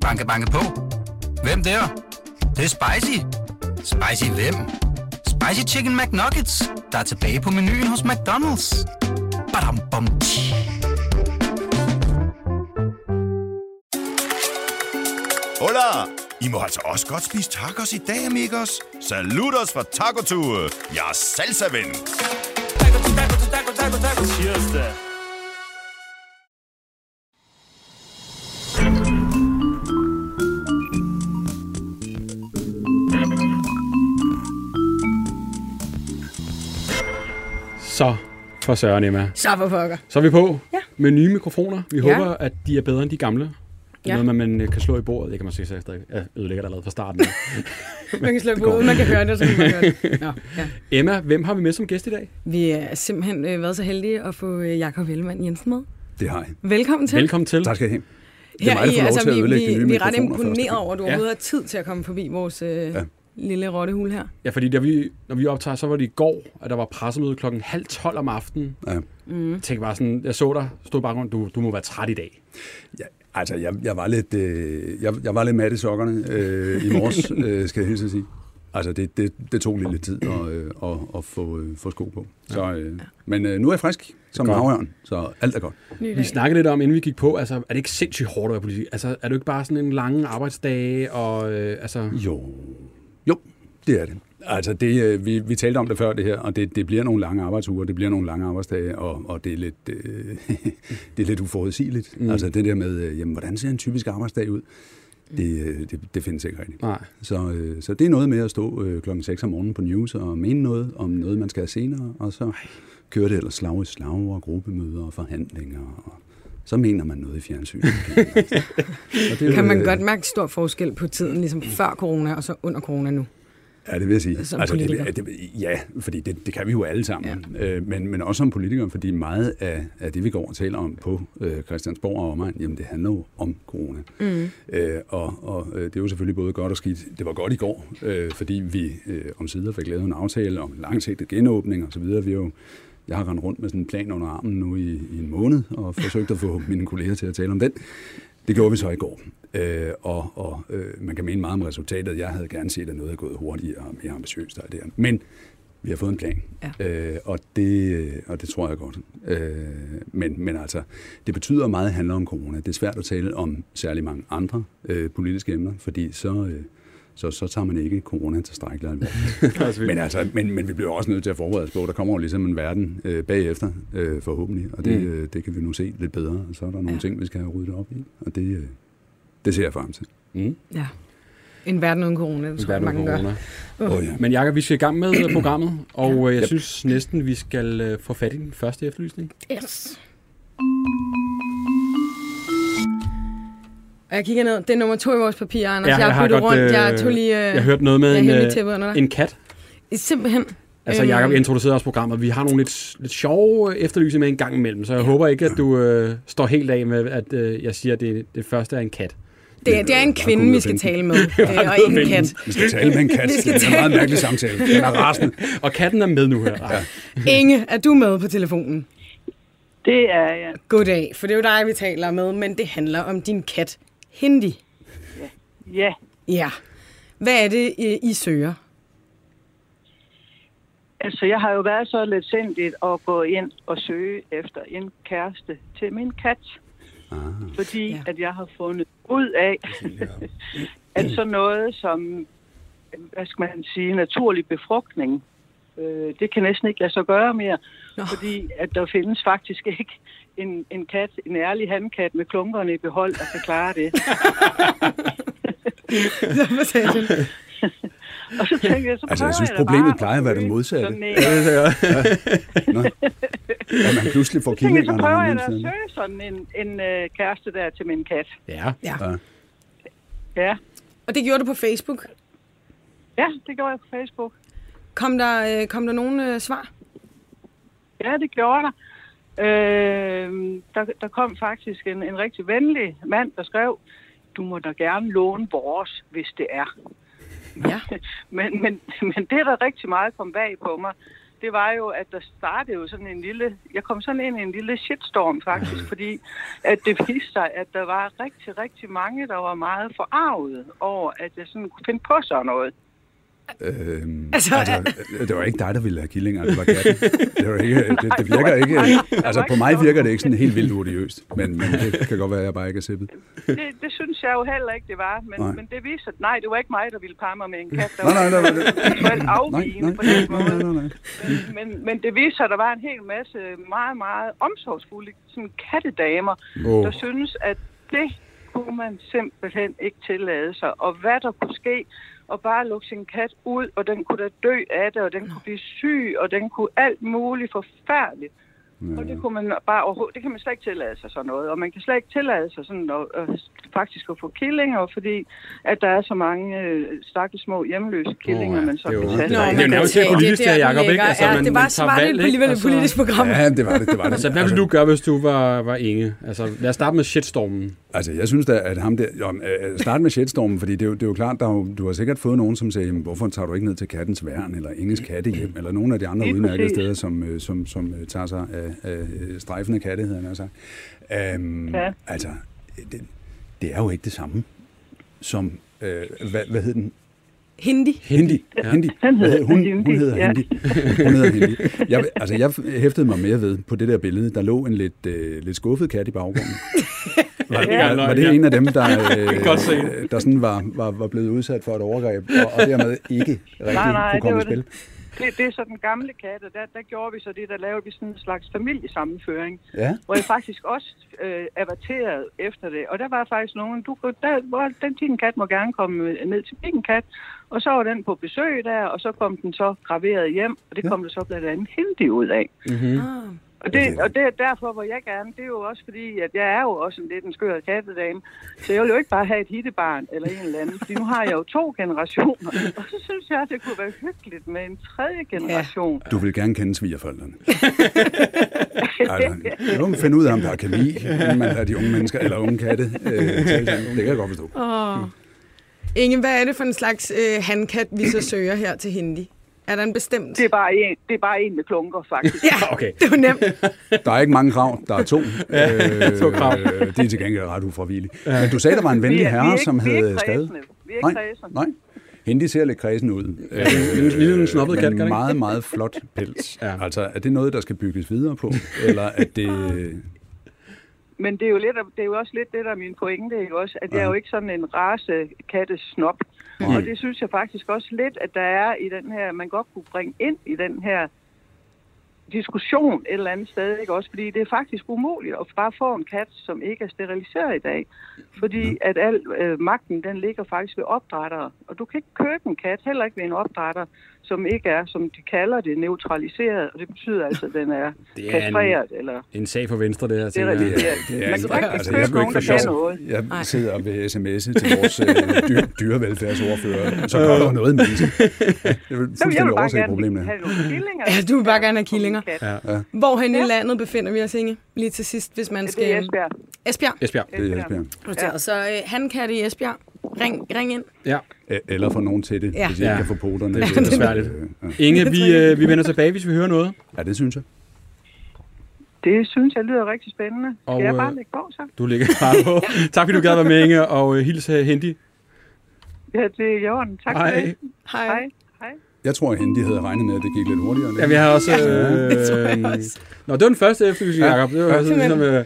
Banke, banke på. Hvem der? Det, det er spicy. Spicy hvem? Spicy Chicken McNuggets, der er tilbage på menuen hos McDonald's. Badum, bom, tji. Hola! I må altså også godt spise tacos i dag, amigos. Saludos fra Taco Tue. Jeg er salsa-ven. Cheers da. Så for Søren Emma. Så for pokker. Så er vi på Ja. med nye mikrofoner. Vi Ja. håber, at de er bedre end de gamle. Det er Ja. noget, man, man kan slå i bordet. Det kan man se, så jeg stadig jeg ødelægger det allerede fra starten. Man kan slå på ud, man kan høre det, så kan man høre det. Nå, ja. Emma, hvem har vi med som gæst i dag? Vi er simpelthen øh, været så heldige at få øh, Jakob Ellemann Jensen med. Det har jeg. Velkommen til. Velkommen til. Tak skal I have. Det er mig, der i- får lov altså, til at vi, ødelægge de vi, nye vi er ret imponeret over, at du Ja. overhovedet har tid til at komme forbi vores øh, Ja. Lille rottehul her. Ja, fordi da vi, når vi optager, så var det i går, at der var pressemøde klokken halv 12 om aftenen. Ja. Mm. Jeg tænkte bare sådan, jeg så dig, stod bare rundt, du, du må være træt i dag. Ja, altså, jeg, jeg, var lidt, øh, jeg, jeg var lidt mat i sokkerne øh, i morges, øh, skal jeg helt sige. Altså, det, det, det tog lidt lidt tid at, øh, at, at få, øh, få sko på. Så, øh, men øh, nu er jeg frisk som havørn, så alt er godt. Vi snakkede lidt om, inden vi gik på, altså, er det ikke sindssygt hårdt at være politik? Altså, er det ikke bare sådan en lang arbejdsdag, og øh, altså... Jo, jo, det er det. Altså, det, øh, vi, vi talte om det før, det her, og det, det bliver nogle lange arbejdsuger, det bliver nogle lange arbejdsdage, og, og det, er lidt, øh, det er lidt uforudsigeligt. Mm. Mm. Altså, det der med, øh, jamen, hvordan ser en typisk arbejdsdag ud? Det, øh, det, det findes ikke rigtigt. Nej. Så, øh, så det er noget med at stå øh, klokken 6 om morgenen på news og mene noget om noget, man skal have senere, og så kører det ellers slag i slag og gruppemøder og forhandlinger, og så mener man noget i fjernsynet. Det Kan man øh, godt mærke stor forskel på tiden, ligesom før corona og så under corona nu? Ja, det vil jeg sige. Som altså, det, det, ja, fordi det, det kan vi jo alle sammen. Ja. Øh, men, men også som politikere, fordi meget af, af det, vi går og taler om på øh, Christiansborg og omegn, jamen det handler jo om corona. Mm. Øh, og og øh, det er jo selvfølgelig både godt og skidt. Det var godt i går, øh, fordi vi øh, om sider fik lavet en aftale om langsigtet genåbning osv. Vi har jo jeg har rendt rundt med sådan en plan under armen nu i, i en måned, og forsøgt at få mine kolleger til at tale om den. Det gjorde vi så i går. Øh, og og øh, man kan mene meget om resultatet. Jeg havde gerne set, at noget er gået hurtigere og mere ambitiøst. Og det her. Men vi har fået en plan, Ja. øh, og, det, og det tror jeg godt. Øh, men, men altså, det betyder at meget handler om corona. Det er svært at tale om særlig mange andre øh, politiske emner, fordi så, øh, så, så tager man ikke corona tilstrækkeligt alvorligt. men, altså, men, men vi bliver også nødt til at forberede os på, at der kommer jo ligesom en verden øh, bagefter, øh, forhåbentlig, og det, Mm. øh, det kan vi nu se lidt bedre, og så er der nogle Ja. ja. ting, vi skal have ryddet op i, og det, øh, det ser jeg frem til. Mm. Ja. En verden uden corona, det tror jeg, mange gør. corona. Oh, ja. Men Jakob, vi skal i gang med øh, programmet, og øh, jeg Yep. synes næsten, vi skal øh, få fat i den første efterlysning. Yes. Og jeg kigger ned. Det er nummer to i vores papir, Anders. Ja, jeg, jeg har byttet godt, rundt. Jeg øh, tog lige... Øh, Jeg hørte noget med jeg en, øh, en kat. Simpelthen. Altså, Øhm. Jacob introducerede også programmet. Vi har nogle lidt, lidt sjove efterlysninger med en gang imellem, så jeg ja. håber ikke, at du øh, står helt af med, at øh, jeg siger, at det, det første er en kat. Det, er- det er en kvinde, vi skal tale med, øh, og ikke en kat. Vi skal tale med en kat. Vi skal det er en meget mærkelig samtale. Den er rasende. Og katten er med nu her. Ja. Inge, er du med på telefonen? Det er jeg. Goddag, for det er jo dig, vi taler med, men det handler om din kat, Hindi. Ja, Ja. Hvad er det, I, søger? altså jeg har jo været så lidt sindigt at gå ind og søge efter en kæreste til min kat. Ah. Fordi Ja. ja. at jeg har fundet ud af, at sådan noget som, hvad skal man sige, naturlig befrugtning, øh, det kan næsten ikke lade sig gøre mere. Nå. Fordi at der findes faktisk ikke en, en kat, en ærlig handkat med klunkerne i behold, der kan klare det. Hvad sagde du? Og så tænkte jeg, så Altså, jeg synes, da problemet bare plejer at være det modsatte. sådan Nå. At man pludselig får Så jeg, killinger. så prøver jeg da at søge sådan en, en øh, kæreste der til min kat. ja. Ja. Ja. Ja. Og det gjorde du på Facebook. ja, det gjorde jeg på Facebook. Kom der, øh, kom der nogen øh, svar? Ja, det gjorde der. Øh, der, der kom faktisk en, en rigtig venlig mand, der skrev, du må da gerne låne vores, hvis det er. Ja. Men, men, men det er der rigtig meget kom bag på mig. det var jo, at der startede jo sådan en lille... Jeg kom sådan ind i en lille shitstorm faktisk, fordi at det viste sig, at der var rigtig, rigtig mange, der var meget forarvet over, at jeg sådan kunne finde på sådan noget. Øhm, Altså, altså, altså, det var ikke dig, der ville have killinger, det var katten. Det, var ikke, det, det virker ikke... Altså, på mig virker det ikke sådan helt vildt odiøst, men, men det kan godt være, at jeg bare ikke er sippet. Det, det synes jeg jo heller ikke, det var. Men, Nej. men det viste sig, at nej, det var ikke mig, der ville parre mig med en kat. Der Nej, nej, var nej, nej, nej, på den måde. nej, nej, nej. Men, men det viste sig, at der var en hel masse meget, meget omsorgsfulde sådan kattedamer, Åh. der synes, at det kunne man simpelthen ikke tillade sig. Og hvad der kunne ske, og bare lukke sin kat ud, og den kunne da dø af det, og den kunne blive syg, og den kunne alt muligt forfærdeligt. Og det kunne man bare overhovedet, det kan man slet ikke tillade sig sådan noget. Og man kan slet ikke tillade sig sådan at, at faktisk at få killinger, fordi at der er så mange øh, stakkels små hjemløse killinger, Åh, ja. man så Det kan tage. Det er jo nærmest tage politisk, det det Jacob, ikke? Altså, ja, man- det var, det ikke? alligevel et Altså- politisk program. Ja, det var det, det var det. Altså, hvad ville du gøre, hvis du var, var Inge? Altså, lad os starte med shitstormen. Altså, jeg synes da, at ham der... Jo, øh, start med shitstormen, fordi det er jo, det er jo klart, der er jo, du har sikkert fået nogen, som siger, hvorfor tager du ikke ned til kattens værn, eller Inges kattehjem, eller nogle af de andre udmærkede steder, som, øh, som, som øh, tager sig af øh, strejfende katte, hedder han sagt. Øhm, Ja. Altså, det, det er jo ikke det samme som... Øh, hvad, hvad hed den? Hindi. Hindi. Ja. Hindi. Hedder hun, Hindi, hun hedder ja. Hindi. Hun hedder Hindi. Jeg, altså, jeg hæftede mig mere ved på det der billede. Der lå en lidt, øh, lidt skuffet kat i baggrunden. Var, Ja. var, var det en af dem, der, øh, der sådan var, var, var blevet udsat for et overgreb, og, og dermed ikke rigtig Nej, nej, kunne komme i spil? det. Det, det er så den gamle katte. Der, der gjorde vi så det, der lavede vi sådan en slags familiesammenføring, Ja. hvor jeg faktisk også øh, averterede efter det. Og der var faktisk nogen, du, der, hvor den din kat må gerne komme ned til min kat, og så var den på besøg der, og så kom den så graveret hjem, og det kom der så blandt andet hindi ud af. Mm-hmm. Ah. Og det, og det er derfor, hvor jeg gerne, det er jo også fordi, at jeg er jo også en lidt en skør kattedame, så jeg vil jo ikke bare have et hittebarn eller en eller anden, fordi nu har jeg jo to generationer, og så synes jeg, at det kunne være hyggeligt med en tredje generation. Du vil gerne kende svigerforældrene. altså, nu må man finde ud af, om der er kemi, inden man lader de unge mennesker, eller unge katte, øh, tale. Det kan jeg godt forstå. Åh. Inge, hvad er det for en slags øh, handkat, vi så søger her til Hindi? Er der en bestemt? Det er bare en, det er bare en med klunker, faktisk. Ja, Okay. det var nemt. Der er ikke mange krav, der er to. øh, to krav. øh, de er til gengæld ret ufravillige. Men du sagde, der var en Vi venlig er- vi er herre, ikke- som vi er ikke havde kredsende. Vi er ikke Nej, kredsende. nej. Hindi ser lidt kredsen ud. Øh, lille- snobbet kat, ikke? meget, meget flot pels. Ja. ja. Altså, er det noget, der skal bygges videre på? Eller er det... Men det er, jo lidt, det er jo også lidt det, der er min pointe, ikke også? At jeg er jo ikke sådan en race kattesnop. Og det synes jeg faktisk også lidt, at der er i den her, man godt kunne bringe ind i den her diskussion et eller andet sted, ikke også? Fordi det er faktisk umuligt at bare få en kat, som ikke er steriliseret i dag. Fordi at al øh, magten, den ligger faktisk ved opdrættere. Og du kan ikke købe en kat, heller ikke ved en opdrætter, som ikke er, som de kalder det, neutraliseret. Og det betyder altså, at den er, Det er en- kastreret, eller En sag for Venstre, det her. det er realiseret. det er Man ikke- kan ikke altså, jeg nogen, der kan noget. Jeg Nej. sidder ved sms'e til vores øh, dyr, dyrevelfærdsordfører, så gør der noget menneske. Det Så jeg vil fuldstændig overse problemet. have nogle killinger. Ja, du vil bare gerne have killinger. Ja. Ja. Hvorhen i Ja. landet befinder vi os, Inge? Lige til sidst, hvis man skal... Det er Esbjerg. Esbjerg. Esbjerg. Det er Esbjerg. Noteret. Så øh, hankatte i Esbjerg. Ring, ring ind. Ja. Eller få nogen til det, Ja. hvis de ikke Ja. kan få poterne. Det er besværligt. Ja. Inge, vi, øh, vi vender tilbage, hvis vi hører noget. Ja, det synes jeg. Det synes jeg lyder rigtig spændende. Og, jeg øh, bare lægge på så? Du ligger bare på. Tak fordi du gad være med, Inge, og øh, hils øh, Hendi. Ja, det er i orden. Tak for Hej. det. Hej. Hej. Hej. Jeg tror, at de havde regnet med, at det gik lidt hurtigere. Ja, vi har også... Øh, Det tror jeg også. Nå, det var den første efterlysning, Ja. Jacob. Det var sådan ligesom... Øh,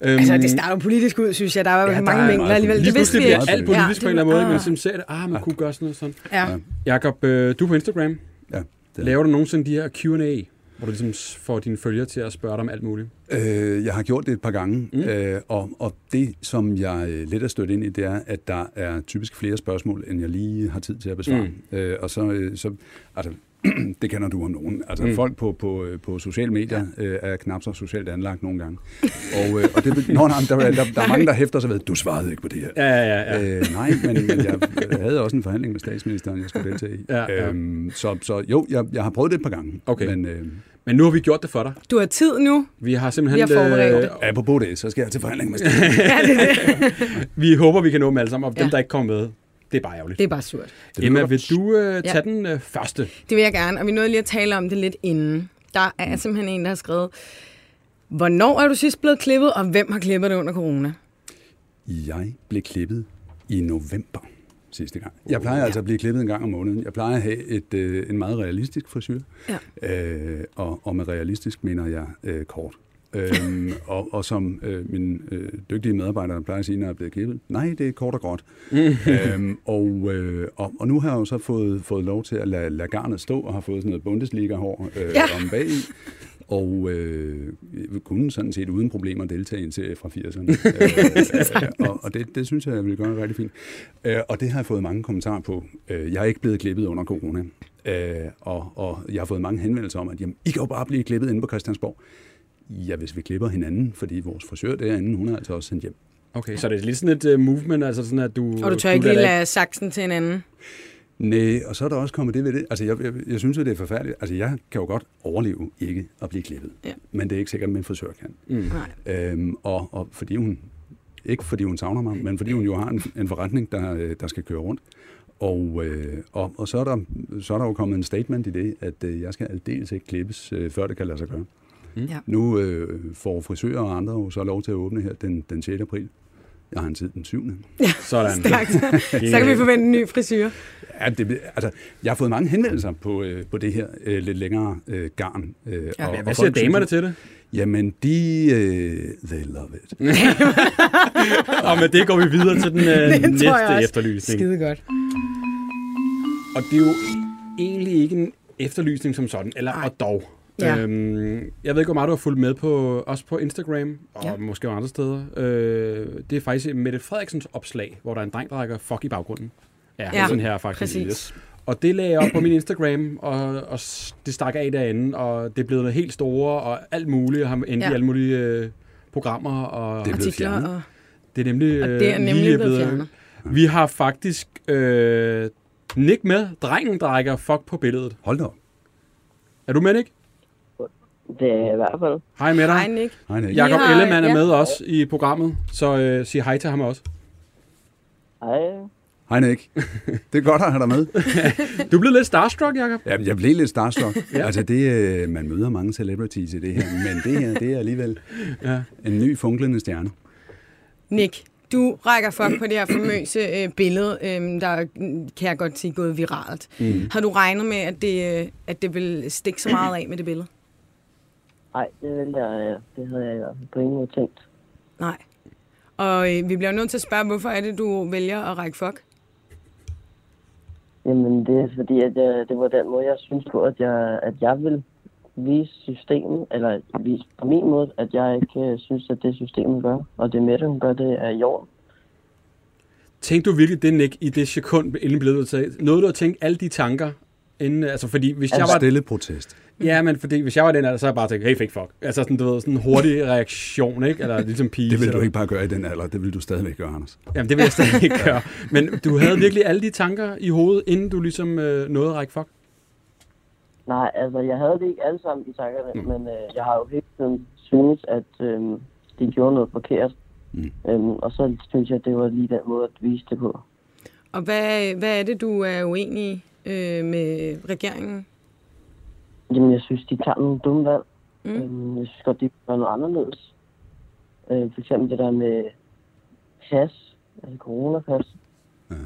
øhm, Altså, det starter jo politisk ud, synes jeg. Der var Ja, ja, mange er mængder alligevel. politisk. Lige Det vidste vi bliver ikke. alt politisk på en eller anden måde. Man var- sådan ser det, ah, man kunne gøre sådan noget sådan. Ja. Jakob, øh, du er på Instagram. Ja, det Laver du nogensinde de her Q&A, hvor du ligesom får dine følgere til at spørge dig om alt muligt? Øh, jeg har gjort det et par gange, mm. øh, og, og det, som jeg øh, lidt er stødt ind i, det er, at der er typisk flere spørgsmål, end jeg lige har tid til at besvare. Mm. Øh, og så, øh, så altså, det kender du om nogen. Altså, mm. folk på, på, øh, på sociale medier øh, er knap så socialt anlagt nogle gange. Og, øh, og det, nå, nej, der, der, der, der er mange, der hæfter sig ved, du svarede ikke på det her. Ja, ja, ja. ja. Øh, nej, men, men jeg øh, havde også en forhandling med statsministeren, jeg skulle deltage i. Ja, ja. Øhm, så, så jo, jeg, jeg har prøvet det et par gange. Okay. Men øh, Men nu har vi gjort det for dig. Du har tid nu. Vi har simpelthen... Vi har forberedt det. apropos det, så skal jeg til forhandling med statsministeren. vi håber, vi kan nå dem alle sammen, og dem, Ja. der ikke kommer med, Det er bare ærgerligt. Det er bare surt. Emma, vil du øh, tage Ja. den øh, første? Det vil jeg gerne, og vi nåede lige at tale om det lidt inden. Der er simpelthen en, der har skrevet, hvornår er du sidst blevet klippet, og hvem har klippet det under corona? Jeg blev klippet i november sidste gang. Jeg plejer altså at blive klippet en gang om måneden. Jeg plejer at have et, øh, en meget realistisk frisyr. Ja. Øh, og, og med realistisk mener jeg øh, kort. Øhm, og, og som øh, min øh, dygtige medarbejdere plejer at sige, når jeg er blevet klippet, nej, det er kort og gråt. øhm, og, øh, og, og nu har jeg jo så fået, fået lov til at lade, lade garnet stå, og har fået sådan noget Bundesliga-hår øh, Ja. om bag i. Og øh, kunne sådan set uden problemer deltage i en serie fra 80'erne. øh, og og det, det synes jeg, jeg vil gøre rigtig fint. Øh, og det har jeg fået mange kommentarer på. Øh, jeg er ikke blevet klippet under corona. Øh, og, og jeg har fået mange henvendelser om, at jamen, I kan jo bare blive klippet inde på Christiansborg. Ja, hvis vi klipper hinanden, fordi vores frisør derinde, hun er altså også sendt hjem. Okay, så det er lidt sådan et uh, movement, altså sådan, at du... Og du tør ikke lige lader lade saksen til en anden? Nej, og så er der også kommet det ved det. Altså, jeg, jeg, jeg synes jo, det er forfærdeligt. Altså, jeg kan jo godt overleve ikke at blive klippet. Ja. Men det er ikke sikkert, at min frisør kan. Mm. Nej. Øhm, og, og fordi hun, ikke fordi hun savner mig, men fordi hun jo har en, en forretning, der, øh, der skal køre rundt. Og, øh, og, og så, er der, så er der jo kommet en statement i det, at øh, jeg skal aldeles ikke klippes, øh, før det kan lade sig gøre. Ja. Nu øh, får frisører og andre jo så lov til at åbne her den, den 6. april. Jeg har en tid den 7. Sådan. Stærkt. Så kan vi forvente en ny frisyr. Ja, det, altså, jeg har fået mange henvendelser på, øh, på det her øh, lidt længere øh, garn. Øh, Ja. og, Ja, og hvad siger damerne til det? Jamen, de... Øh, they love it. Og med det går vi videre til den øh, næste tror jeg også. efterlysning. Skide godt. Og det er jo egentlig ikke en efterlysning som sådan, eller Nej. og dog. Ja. Øhm, jeg ved ikke, hvor meget du har fulgt med på, også på Instagram, og Ja. måske også andre steder. Øh, det er faktisk Mette Frederiksens opslag, hvor der er en dreng, der rækker fuck i baggrunden. Ja, Ja, sådan her faktisk. præcis. Og det lagde jeg op på min Instagram, og, og det stak af derinde, og det er blevet noget helt store, og alt muligt, og har endt Ja. i alle mulige øh, programmer, og Det er blevet Artikler fjernet. og, det er nemlig, og det er øh, nemlig lige blevet fjernet. Vi har faktisk øh, Nick med, drengen, der rækker fuck på billedet. Hold da op. Er du med, Nick? Det er i hvert fald. Hej med dig. Hej, Nick. Nej, nej. Jakob har- Ellemann er ja. med os i programmet, så øh, sig hej til ham også. Hej. Hej, Nick. Det er godt at have dig med. Du blevet lidt starstruck, Jakob. Ja, jeg blev lidt starstruck. Ja. Altså, det, øh, man møder mange celebrities i det her, men det her, det er alligevel Ja. en ny funklende stjerne. Nick, du rækker fuck på det her famøse øh, billede, øh, der kan jeg godt sige gået viralt. Mm. Har du regnet med, at det, øh, at det vil stikke så meget af med det billede? Nej, det, vil jeg, øh, det havde jeg i hvert fald på ingen måde tænkt. Nej. Og øh, vi bliver nødt til at spørge, hvorfor er det, du vælger at række fuck? Jamen, det er fordi, at jeg, det var den måde, jeg synes på, at jeg, at jeg vil vise systemet, eller vise på min måde, at jeg ikke øh, synes, at det systemet gør, og det med hun gør, det er i orden. Tænkte du virkelig det, Nick, i det sekund, inden billedet sagde? Nåede du at tænke alle de tanker? Inden, altså, fordi hvis jeg En var... stille protest. Ja, men fordi hvis jeg var den alder, så havde jeg bare tænkt, hey, fake fuck. Altså sådan, du ved, sådan en hurtig reaktion, ikke? Eller ligesom pige. Det vil du ikke bare gøre i den alder, det vil du stadigvæk gøre, Anders. Jamen, det vil jeg stadig ikke gøre. Men du havde virkelig alle de tanker i hovedet, inden du ligesom øh, nåede at række fuck? Nej, altså, jeg havde det ikke alle sammen i tankerne, mm. men øh, jeg har jo hele tiden synes, at øh, de gjorde noget forkert. Mm. Øhm, og så synes jeg, at det var lige den måde at vise det på. Og hvad, hvad er det, du er uenig i øh, med regeringen? Jamen, jeg synes, de tager nogle dumme valg. Mm. Mm. Øhm, jeg synes godt, de gør noget anderledes. Øh, for eksempel det der med pas, altså coronapas. Ja.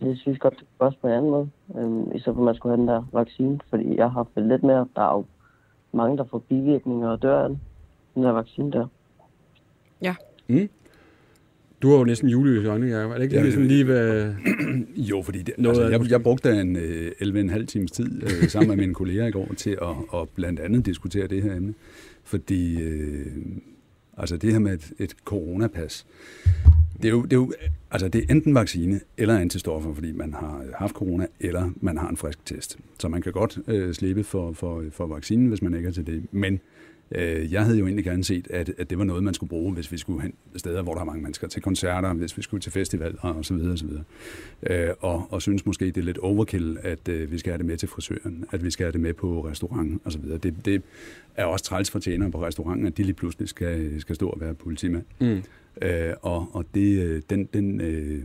Det synes jeg godt, det kan gøres på en anden måde. Øhm, I stedet for, at man skulle have den der vaccine. Fordi jeg har følt lidt mere, der er jo mange, der får bivirkninger og dør af den. Den der vaccine der. Du har jo næsten jule i øjnene, Jacob. Er det ikke Ja, det- lige ved... Jo, fordi det, Noget altså, jeg, jeg brugte en øh, 11,5 times tid øh, sammen med mine kolleger i går til at, at blandt andet diskutere det her emne. Fordi øh, altså det her med et, et coronapas, det er, jo, det, er jo, altså det er enten vaccine eller antistoffer, fordi man har haft corona, eller man har en frisk test. Så man kan godt øh, slippe for, for, for vaccinen, hvis man ikke er til det. Men jeg havde jo egentlig gerne set, at, at det var noget, man skulle bruge, hvis vi skulle hen steder, hvor der er mange mennesker, til koncerter, hvis vi skulle til festivaler og så videre, og så videre. Øh, og, og synes måske, det er lidt overkill, at øh, vi skal have det med til frisøren, at vi skal have det med på restaurant og så videre. Det, det er også træls for tjenere på restauranten, at de lige pludselig skal, skal stå og være politimand. Mm. Øh, og og det, øh, den, den, øh,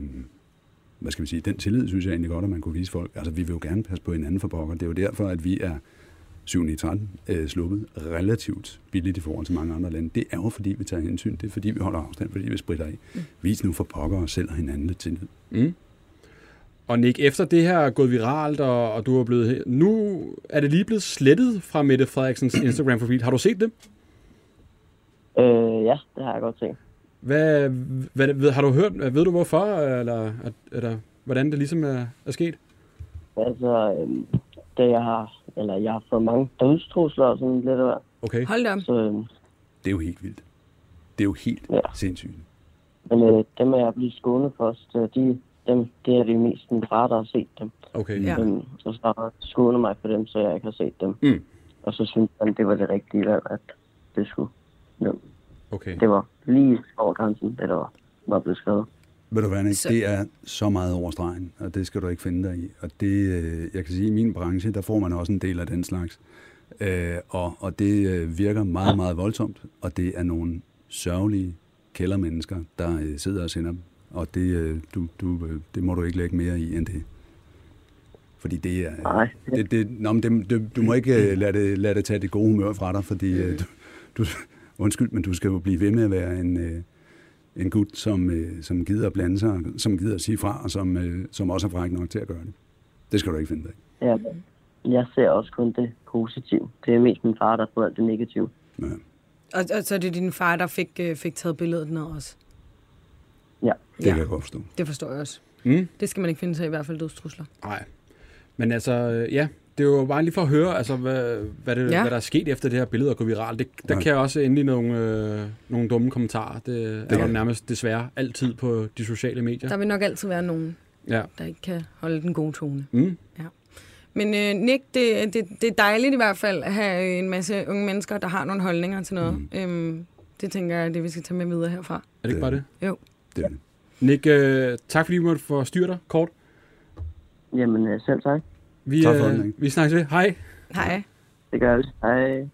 hvad skal vi sige, den tillid synes jeg egentlig godt, at man kunne vise folk. Altså, vi vil jo gerne passe på hinanden for pokker. Det er jo derfor, at vi er 7 13 øh, sluppet relativt billigt i forhold til mange andre lande. Det er jo fordi, vi tager hensyn. Det er fordi, vi holder afstand, fordi vi spritter af. Mm. Vis nu for pokker os selv og hinanden lidt tillid. Mm. Og Nick, efter det her er gået viralt, og, og du er blevet... Nu er det lige blevet slettet fra Mette Frederiksens Instagram-profil. Har du set det? Øh, ja, det har jeg godt set. Hvad, hvad, ved, har du hørt, ved du hvorfor, eller, eller hvordan det ligesom er, er sket? Altså, øhm, det jeg har, eller jeg har fået mange dødstrusler og sådan lidt af Okay. Hold da. Så, øhm, Det er jo helt vildt. Det er jo helt Ja. sindssygt. men øh, dem er jeg blevet skånet først. øh, De, dem, det er det mest min far, der har set dem. Okay. Ja. Øhm, og så har skånet mig for dem, så jeg ikke har set dem. Mm. Og så synes han, det var det rigtige valg, at det skulle. Ja, okay. det var lige over grænsen, det der var, var blevet skrevet. Ved du hvad, Nick? Så- Det er så meget over stregen, og det skal du ikke finde dig i. Og det, øh, jeg kan sige, at i min branche, der får man også en del af den slags. Øh, og, og det øh, virker meget, meget voldsomt, og det er nogle sørgelige kældermennesker, der øh, sidder og sender dem. Og det, øh, du, du, øh, det må du ikke lægge mere i end det. Fordi det er... Nej. Det, det, nå, men det, det, du må ikke lade det, lade det tage det gode humør fra dig, fordi øh, du, du, undskyld, men du skal jo blive ved med at være en, en gut, som, øh, som gider at blande sig, som gider at sige fra, og som, øh, som også er fræk nok til at gøre det. Det skal du ikke finde dig. Ja, jeg ser også kun det positive. Det er mest min far, der får alt det negative. Ja. Og, og så er det din far, der fik, øh, fik taget billedet ned også. Ja. Det Ja. kan jeg godt forstå. Det forstår jeg også. Mm. Det skal man ikke finde sig i, i hvert fald dødstrusler. Nej. Men altså, øh, ja, det er jo bare lige for at høre, altså, hvad, hvad, det, Ja. ja. hvad der er sket efter det her billede at gå viralt. Det, der Ja. kan jeg også endelig nogle, øh, nogle dumme kommentarer. Det, det er der nærmest desværre altid på de sociale medier. Der vil nok altid være nogen, Ja. der ikke kan holde den gode tone. Mm. Men øh, Nick, det, det, det er dejligt i hvert fald at have en masse unge mennesker, der har nogle holdninger til noget. Mm. Øhm, det tænker jeg er det, vi skal tage med videre herfra. Er det ikke bare det? Jo. Det er det. Nick, øh, tak fordi vi måtte forstyrre dig kort. Jamen, øh, selv tak. Vi, Tak for øh, det, Nick. vi snakkes ved. Hej. Hej. Det gør vi. Hej.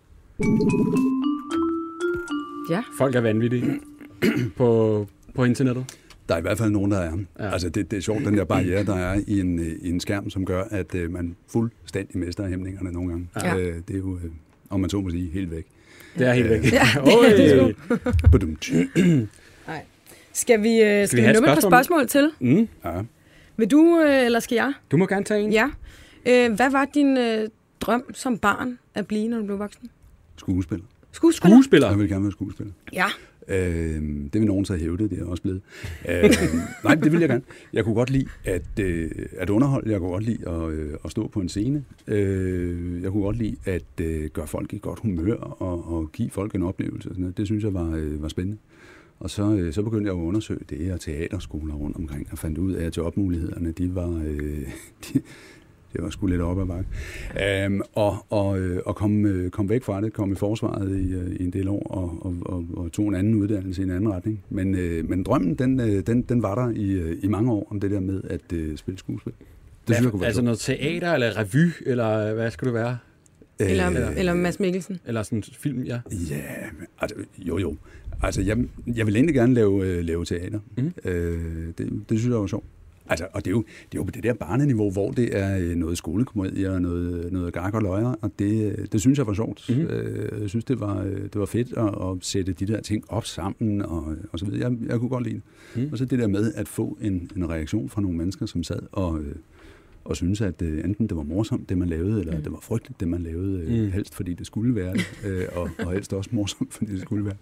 Ja. Folk er vanvittige på, på internettet. Der er i hvert fald nogen, der er. Ja. Altså, det, det er sjovt, den der barriere, der er i en, øh, i en skærm, som gør, at øh, man fuldstændig mister hæmningerne nogle gange. Ja. Øh, det er jo, øh, om man så må sige, helt væk. Det er helt væk. Ja, det er det. Nej. Skal vi, øh, skal vi vi, have et spørgsmål? spørgsmål til? Mm. Ja. Vil du, øh, eller skal jeg? Du må gerne tage en. Ja. Øh, hvad var din øh, drøm som barn at blive, når du blev voksen? Skuespiller. Skuespiller? Skuespiller. Jeg vil gerne være skuespiller. Ja. Øh, det vil nogen så hævde, det er også blevet. Øh, nej, det vil jeg gerne. Jeg kunne godt lide at, øh, at underholde, jeg kunne godt lide at, øh, at stå på en scene. Øh, jeg kunne godt lide at øh, gøre folk i godt humør og, og give folk en oplevelse. Og sådan noget. Det synes jeg var, øh, var spændende. Og så, øh, så begyndte jeg at undersøge det og teaterskoler rundt omkring, og fandt ud af, at jobmulighederne, de var, øh, de, det var sgu lidt op ad bakke. Øhm, og og, øh, og kom, øh, kom væk fra det, kom i forsvaret i, øh, i en del år, og, og, og, og tog en anden uddannelse i en anden retning. Men, øh, men drømmen, den, den, den var der i, i mange år, om det der med at øh, spille skuespil. Det synes jeg kunne være altså noget teater eller revy, eller hvad skulle det være? Eller, Øh, eller Mads Mikkelsen? Eller sådan en film, ja. Ja, men, altså, jo jo. Altså, jeg, jeg vil egentlig gerne lave, øh, lave teater. Mm. Øh, det, det synes jeg var sjovt. Altså, og det er, jo, det er jo på det der barneniveau, hvor det er øh, noget skolekomedie og noget, noget gak og løjer, og det, øh, det synes jeg var sjovt. Mhm. Mm. Øh, jeg synes, det var, det var fedt at, at sætte de der ting op sammen og, og så videre. Jeg, jeg kunne godt lide det. Mm. Og så det der med at få en, en reaktion fra nogle mennesker, som sad og, og synes, at øh, enten det var morsomt, det man lavede, eller mm. det var frygteligt, det man lavede, øh, Mm. mm. helst fordi det skulle være det, øh, og, og helst også morsomt, fordi det skulle være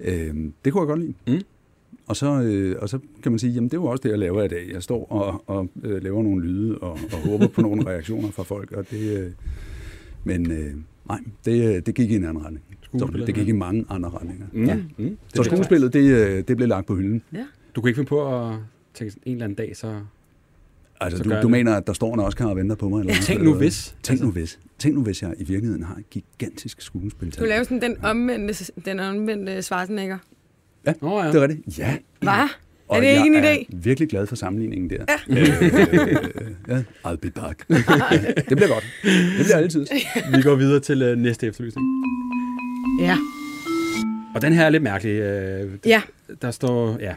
øh, Det kunne jeg godt lide. Mm. Og så, øh, og så kan man sige, jamen det er jo også det, jeg laver i dag. Jeg står og, og øh, laver nogle lyde og, og håber på nogle reaktioner fra folk, og det... Øh, men øh, nej, det, øh, det gik i en anden retning. Så det gik i mange andre retninger. Mm. Ja. Mm. Så skuespillet, det, øh, det blev lagt på hylden. Du kunne ikke finde på at tænke en eller anden dag, så... Altså, Så du, du det. mener, at der står en Oscar og venter på mig? Eller hvad? Tænk nu hvis. Tænk nu hvis. Tænk nu hvis jeg i virkeligheden har et gigantisk skuespil. Du laver sådan den omvendte, den omvendte Schwarzenegger. Nå ja. Det er rigtigt. Ja. Hvad? Og Er det ikke en jeg idé? er virkelig glad for sammenligningen der. Ja. Øh, ja, I'll be back. det bliver godt. Det bliver altid. Vi går videre til øh, næste efterlysning. Ja. Og den her er lidt mærkelig. Øh, Ja. Der står, ja.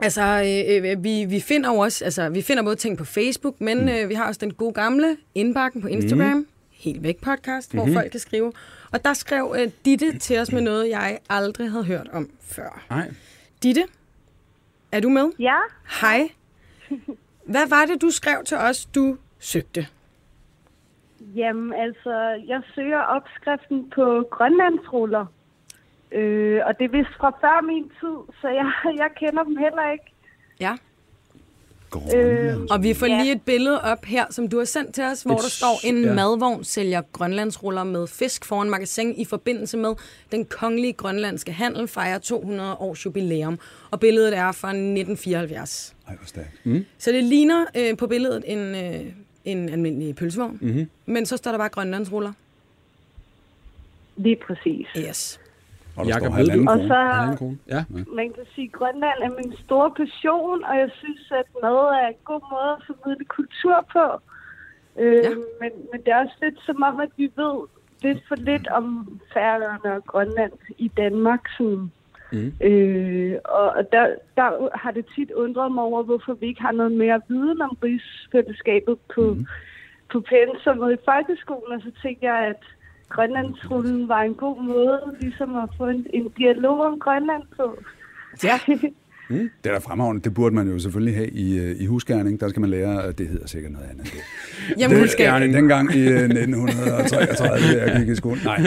Altså, øh, øh, vi, vi finder jo også, altså, vi finder både ting på Facebook, men mm. øh, vi har også den gode gamle indbakken på Instagram, mm. Helt Væk podcast, hvor Mhm. folk kan skrive. Og der skrev øh, Ditte til os med noget, jeg aldrig havde hørt om før. Nej. Ditte, er du med? Ja, Hej. Hvad var det, du skrev til os, du søgte? jamen altså, jeg søger opskriften på grønlandsruller. Øh, og det er vist fra før min tid, så jeg, jeg kender dem heller ikke. Ja. Øh, Og vi får lige et billede op her, som du har sendt til os, hvor Et der står, en ja. madvogn sælger grønlandsruller med fisk foran magasin i forbindelse med den kongelige grønlandske handel fejrer 200 års jubilæum. Og billedet er fra 1974. Ej, hvor stærkt. Så det ligner øh, på billedet en, øh, en almindelig pølsevogn, Mm-hmm. men så står der bare grønlandsruller. lige præcis. Yes. Og der Jakob, står Og så, Halvanden krone. Ja. man kan sige, at Grønland er min store passion, og jeg synes, at mad er en god måde at formidle kultur på. Øh, Ja. ja. men, men det er også lidt som om, at vi ved lidt for lidt om Færøerne og Grønland i Danmark. Sådan. Mhm. Øh, og og der, der har det tit undret mig over, hvorfor vi ikke har noget mere viden om rigsfællesskabet på, mm. på pensummet i folkeskolen. Og så tænkte jeg, at Grønlandsrullen var en god måde ligesom at få en, en dialog om Grønland på. Ja. Det er da fremragende. Det burde man jo selvfølgelig have i, øh, i husgærning. Der skal man lære, at det hedder sikkert noget andet. Det. Jamen. Husgerning. Dengang i øh, 1933, da jeg gik i skole. Nej,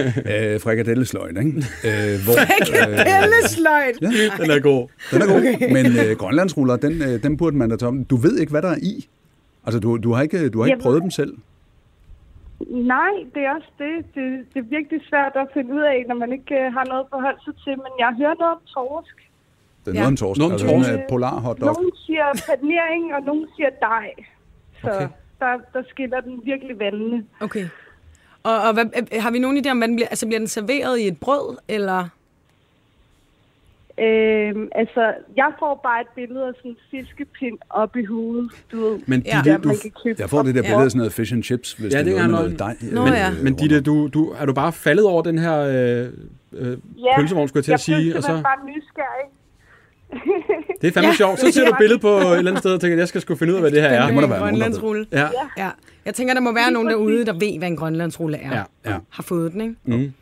øh, frikadellesløjt, ikke? Øh, hvor, Frikadellesløjt! ja, Den er god. den er god. Men øh, grønlandsruller, den, øh, den burde man da tage om. Du ved ikke, hvad der er i. Altså, du, du har ikke, du har ikke Jamen. prøvet dem selv. Nej, det er også det. det. Det er virkelig svært at finde ud af, når man ikke øh, har noget at forholde sig til. Men jeg hører noget om torsk. Det er Ja. noget om torsk. Noget om altså torsk. en polar hotdog. Nogle siger panering, og nogle siger dej. Så Okay. okay. der, der skiller den virkelig vandene. Okay. Og, og hvad, øh, har vi nogen idé om, hvad den bliver? Altså, bliver den serveret i et brød, eller... Øhm, altså, jeg får bare et billede af sådan en fiskepind op i hovedet, du ved. Men Ja. Ditte, Der, du, jeg får det der Ja. billede af sådan noget fish and chips, hvis Ja, det det er noget noget dej. Nå, øh, ja. øh, Men Ditte, du, du, er du bare faldet over den her øh, øh, pølsevogn, skulle jeg til at sige? Jeg Og så, bare nysgerrig. det er fandme Ja. sjovt. Så ser du et billede på et eller andet sted og tænker, jeg skal sgu finde ud af, hvad det her er. Det må der en være grønlandsrulle. Ja. Ja. Jeg tænker, der må være nogen derude, der ved, hvad en grønlandsrulle er. Ja, ja. Har fået den, ikke? Mm.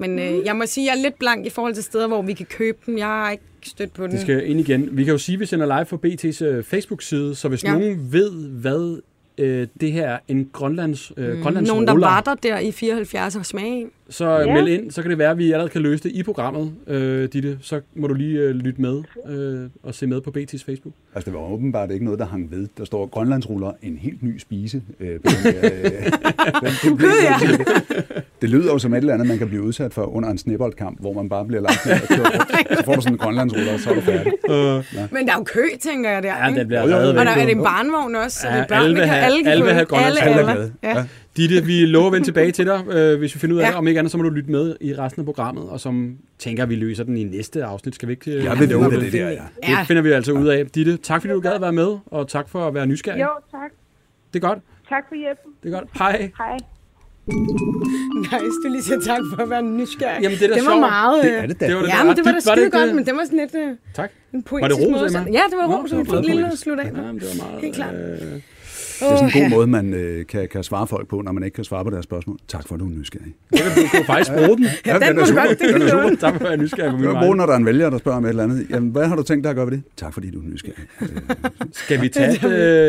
Men øh, jeg må sige, jeg er lidt blank i forhold til steder, hvor vi kan købe den. Jeg har ikke stødt på den. Det skal ind igen. Vi kan jo sige, at vi sender live på BT's øh, Facebook-side, så hvis Ja. nogen ved, hvad øh, det her er en Grønlands, øh, mm. Grønlands Nogen, der var der der i 74 og smage af. Så ja. Meld ind, så kan det være, at vi allerede kan løse det i programmet, øh, Ditte. Så må du lige øh, lytte med øh, og se med på BT's Facebook. Altså, det var åbenbart ikke noget, der hang ved. Der står grønlandsruller, en helt ny spise. Øh, på den øh, den, det, blev, det, det lyder jo som et eller andet, man kan blive udsat for under en sneboldkamp, hvor man bare bliver lagt ned og kørt rundt. Så får du sådan en grønlandsruller, og så er du færdig. Men der er jo kø, tænker jeg der. Ja, ikke? den bliver reddet Og der er det en barnevogn også, så Ja, det er børn, alle vi vil kan have- alle alle den. grønlandsk alle, ruller. alle. Ja. Ja. Ditte, vi lover at vende tilbage til dig, øh, hvis vi finder ud af Ja. det. Om ikke andet, så må du lytte med i resten af programmet, og som tænker, at vi løser den i næste afsnit. Skal vi ikke? øh, Jeg vil love det? det der er. Det Ja. finder vi altså ud af. Ditte, tak fordi du gad at være med, og tak for at være nysgerrig. Jo, tak. Det er godt. Tak for hjælpen. Det er godt. Hej. Hej. Nice, du lige siger tak for at være nysgerrig. Jamen, det er da det var sjovt. meget... Det øh, er det da. Det var det Ja, men det var da det skide ikke godt, det? men det var sådan lidt øh, Tak. en Var det poetisk ros, måde. Ja, det var ros, det vi fik lille poetisk. slut af. Ja, det var meget... Helt klart. Øh, Det er sådan en god måde, man øh, kan, kan svare folk på, når man ikke kan svare på deres spørgsmål. Tak for, at du er nysgerrig. det kan du kunne faktisk bruge den. Ja, den må du godt, det Den kan er du super. Tak for at være nysgerrig på min kan vej. når der er en vælger, der spørger om et eller andet. Jamen, hvad har du tænkt dig at gøre ved det? Tak, fordi du er nysgerrig. Øh, Skal vi tage et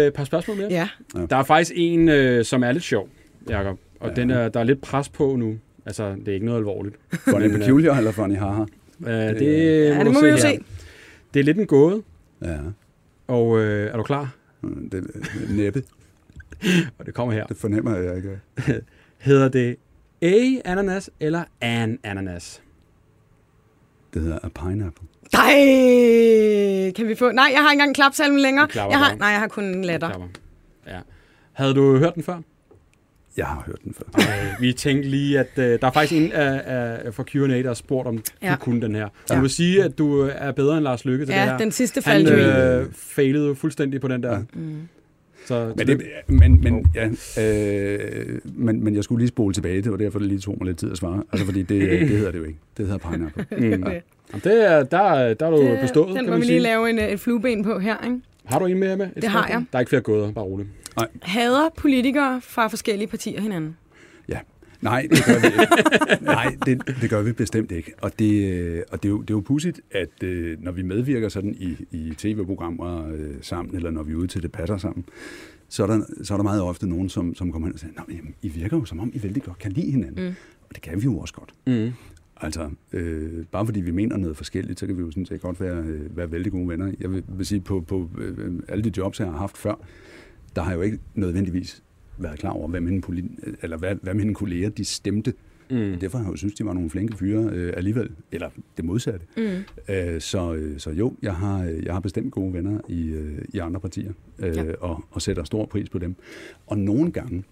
øh, par spørgsmål mere? Ja. Der er faktisk en, øh, som er lidt sjov, Jacob. Og Ja. den er, der er lidt pres på nu. Altså, det er ikke noget alvorligt. Funny øh, peculiar eller funny haha? Øh, det, Ja, må det må vi jo her. se. Det er lidt en gåde, Ja, og øh, er du klar? det er næppe. Og det kommer her. Det fornemmer jeg ikke. Hedder det A-ananas eller an ananas? Det hedder a pineapple. Nej, kan vi få... Nej, jeg har ikke engang klapsalmen længere. Jeg har... Nej, jeg har kun en latter. Ja. Havde du hørt den før? Jeg har hørt den før. Ej, vi tænkte lige, at øh, der er faktisk en af, af, fra Q&A, der har spurgt, om ja. Du kunne den her. Ja. du vil sige, at du er bedre end Lars Lykke til det Ja, her. den sidste Han faldt jo i. øh, failede fuldstændig på den der. Ja. Mm. Så, Men, det, men, men, ja, øh, men, men jeg skulle lige spole tilbage, det var derfor, det lige tog mig lidt tid at svare. Altså, fordi det, det hedder det jo ikke. Det hedder pineapple. Mm. Jamen, det er, der, der er du bestået, Den kan må man vi lige lave en, øh, et flueben på her, ikke? Har du en mere med? Et Det har spørgsmål? jeg. Der er ikke flere gåder, bare roligt. Hader politikere fra forskellige partier hinanden? Nej, det gør vi ikke. Nej, det, det gør vi bestemt ikke. Og det, øh, og det, er, jo, det er jo pudsigt, at øh, når vi medvirker sådan i, i tv-programmer øh, sammen, eller når vi er ude til debatter sammen, så er der, så er der meget ofte nogen, som, som kommer hen og siger, Nå, men jamen, I virker jo som om, I vældig godt kan lide hinanden. Mm. Og det kan vi jo også godt. Mm. Altså, øh, bare fordi vi mener noget forskelligt, så kan vi jo sådan set godt være, øh, være vældig gode venner. Jeg vil, vil sige, på, på øh, alle de jobs, jeg har haft før, der har jeg jo ikke nødvendigvis været klar over, hvad mine, poli- eller hvad, hvad mine kolleger de stemte. Mm. Derfor har jeg jo synes, de var nogle flinke fyre øh, alligevel, eller det modsatte. Mm. Øh, så, øh, så jo, jeg har, øh, jeg har bestemt gode venner i, øh, i andre partier, øh, Ja. og, og sætter stor pris på dem. Og nogle gange,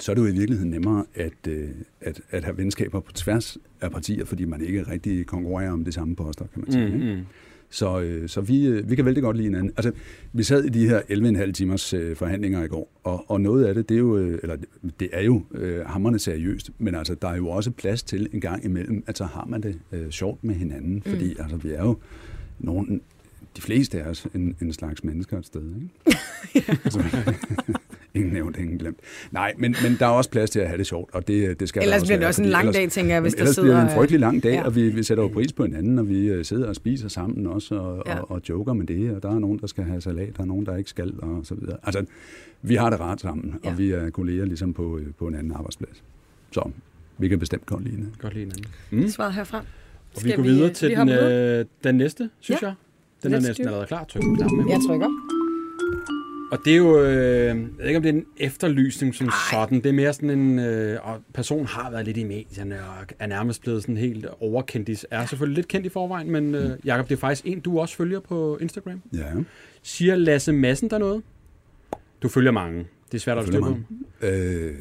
så er det jo i virkeligheden nemmere at, øh, at, at have venskaber på tværs af partier, fordi man ikke rigtig konkurrerer om de samme poster, kan man sige. Mm, ikke? Mm. Så, øh, så vi, øh, vi kan vældig godt lide hinanden. Altså, vi sad i de her 11,5 timers øh, forhandlinger i går, og, og noget af det, det er jo, øh, eller det er jo øh, hammerne seriøst, men altså, der er jo også plads til en gang imellem, at så har man det øh, sjovt med hinanden, fordi mm. altså, vi er jo nogen, de fleste af os en, en slags mennesker et sted, ikke? altså, ingen nævnt, ingen glemt. Nej, men, men der er også plads til at have det sjovt, og det, det skal Ellers bliver det være, også en fordi lang ellers- dag, tænker jeg, hvis Jamen, der ellers sidder... bliver det en frygtelig lang dag, Ja. ja. og vi, vi sætter jo pris på hinanden, og vi øh, sidder og spiser sammen også, og, Ja. og, og joker med det, og der er nogen, der skal have salat, der er nogen, der ikke skal, og så videre. Altså, vi har det rart sammen, Ja. og vi er kolleger ligesom på, øh, på en anden arbejdsplads. Så vi kan bestemt godt lide hinanden. Godt lide hinanden. Mm. Svaret herfra. Og vi går vi, videre øh, til vi den, øh, den næste, synes Ja. jeg. Den er Let's næsten do allerede klar. Tryk på knappen. Jeg trykker. Og det er jo, øh, jeg ved ikke om det er en efterlysning som sådan, det er mere sådan en, øh, og personen har været lidt i medierne og er nærmest blevet sådan helt overkendt. Er selvfølgelig lidt kendt i forvejen, men øh, Jacob, det er faktisk en, du også følger på Instagram. Ja, Siger Lasse Madsen der noget? Du følger mange. Det er svært at forstå. Øh,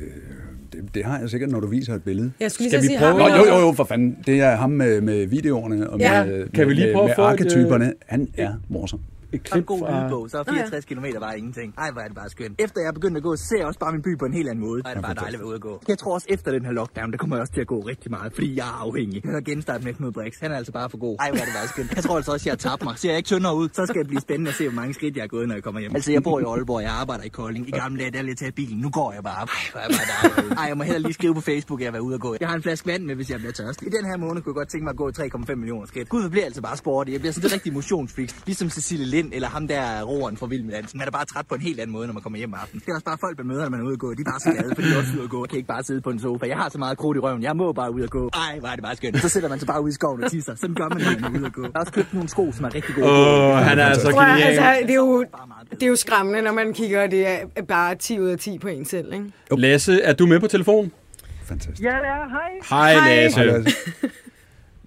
det, det har jeg sikkert, når du viser et billede. Jeg skulle Skal så vi sige, prøve- har vi Nå, jo, jo, jo, for fanden. Det er ham med, med videoerne og Ja. med, Kan vi lige med, prøve at med få et, arketyperne. Han er morsom. Et Så en klip god fra... lydbog, så er 64 km bare ingenting. Ej, hvor er det bare skønt. Efter jeg er begyndt at gå, ser jeg også bare min by på en helt anden måde. Ej, det er bare dejligt at være ude at gå. Jeg tror også efter den her lockdown, der kommer jeg også til at gå rigtig meget, fordi jeg er afhængig. Jeg har genstartet med Knud Brix. Han er altså bare for god. Ej, hvor er det bare skønt. Jeg tror altså også, jeg har tabt mig. Ser jeg ikke tyndere ud, så skal det blive spændende at se, hvor mange skridt jeg er gået, når jeg kommer hjem. Altså, jeg bor i Aalborg, jeg arbejder i Kolding. I gamle dage, der lidt tage bilen. Nu går jeg bare. Ej, hvor er det bare dejligt. Ej, jeg må heller lige skrive på Facebook, at jeg er ude at gå. Jeg har en flaske vand med, hvis jeg bliver tørstig. I den her måned kunne jeg godt tænke mig at gå 3,5 millioner skridt. Gud, hvor bliver altså bare sport. Jeg bliver sådan en rigtig motionsfreak. Ligesom Cecilie Lind eller ham der roeren fra Vild med Dans. Man er bare træt på en helt anden måde, når man kommer hjem om aftenen. Det er også bare folk, man møder, når man er ude at gå. De er bare så glade, fordi de er også ude at gå. Jeg kan ikke bare sidde på en sofa. Jeg har så meget krudt i røven. Jeg må bare ud og gå. Ej, hvor er det bare skønt. Så sætter man sig bare ud i skoven og tisser. Sådan gør man, når man er ude at gå. Jeg har også købt nogle sko, som er rigtig gode. Åh, han er altså Prøv at- genial. altså, det, er jo, det er jo skræmmende, når man kigger, og det er bare 10 ud af 10 på en selv, ikke? Lasse, er du med på telefon? Fantastisk. Ja, det er. Hej. Hej, Hej. Lasse. Hej, Lasse.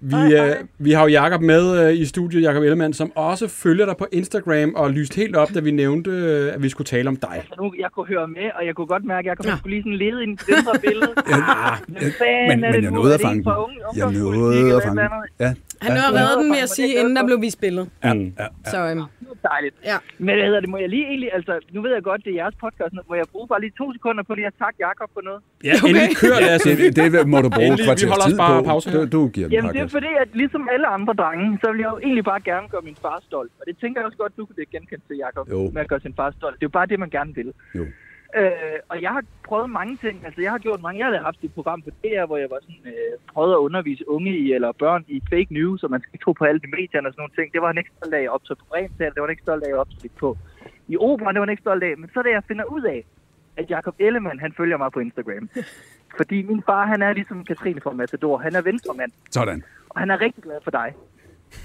Vi, øh, vi har jo Jakob med øh, i studiet, Jakob Ellemann, som også følger dig på Instagram og lyst helt op, da vi nævnte, øh, at vi skulle tale om dig. Nu, jeg kunne høre med, og jeg kunne godt mærke, at Jacob Ja. ja. skulle lige sådan lede ind i det indre billede. Ja, fanden men, men det jeg nåede Er at fange den. unge- Jeg nåede at fange den. Ja, Han nåede at redde den med at sige, inden der blev vist billede. ja, ja, ja. Så øhm, andet? Dejligt. ja. Men hvad hedder det, må jeg lige egentlig, altså, nu ved jeg godt, det er jeres podcast, nu, må jeg bruge bare lige to sekunder på lige at takke Jacob for noget? Ja, okay. endelig kør, Lasse. Det, det må du bruge Endelig, vi kvarters holder os tid bare på. pause. Du, du giver den Jamen, det er fordi, at ligesom alle andre drenge, så vil jeg jo egentlig bare gerne gøre min far stolt. Og det tænker jeg også godt, du kunne det genkende til, Jacob, Jo. med at gøre sin far stolt. Det er jo bare det, man gerne vil. Jo. Øh, og jeg har prøvet mange ting. Altså, jeg har gjort mange. Jeg har haft et program på DR, hvor jeg var sådan, øh, prøvede at undervise unge i, eller børn i fake news, og man skal ikke tro på alle de medierne og sådan nogle ting. Det var han ikke stolt af at optræde på Bremen det var han ikke stolt af at optræde på. I operan, det var han ikke stolt af. Men så er det, jeg finder ud af, at Jacob Ellemann, han følger mig på Instagram. Fordi min far, han er ligesom Katrine fra Matador. Han er venstremand, Sådan. og han er rigtig glad for dig.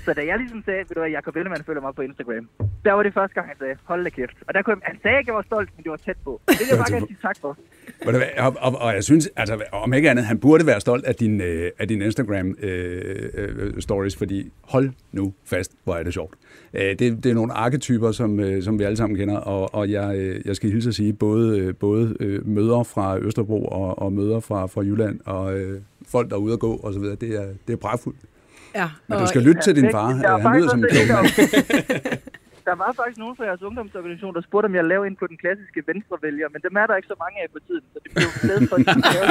Så da jeg ligesom sagde, ved du hvad, Jacob Ellemann følger mig på Instagram, der var det første gang, han sagde, hold da kæft. Og der kunne jeg, han sagde ikke, at jeg var stolt, men det var tæt på. Det vil jeg bare gerne sige tak for. Og, og, og jeg synes, altså, om ikke andet, han burde være stolt af din, øh, af din Instagram øh, øh, stories, fordi hold nu fast, hvor er det sjovt. Øh, det, det er nogle arketyper, som, øh, som vi alle sammen kender, og, og jeg, øh, jeg skal hilse at sige, både, øh, både øh, møder fra Østerbro og, og møder fra, fra Jylland, og øh, folk, der er ude at gå osv., det er, det er pragtfuldt. Ja, Men og- du skal lytte til din far, har han lyder som en klog mand. Der var faktisk nogen fra jeres ungdomsorganisation, der spurgte, om jeg lavede ind på den klassiske venstrevælger, men dem er der ikke så mange af på tiden, så det blev stedet for en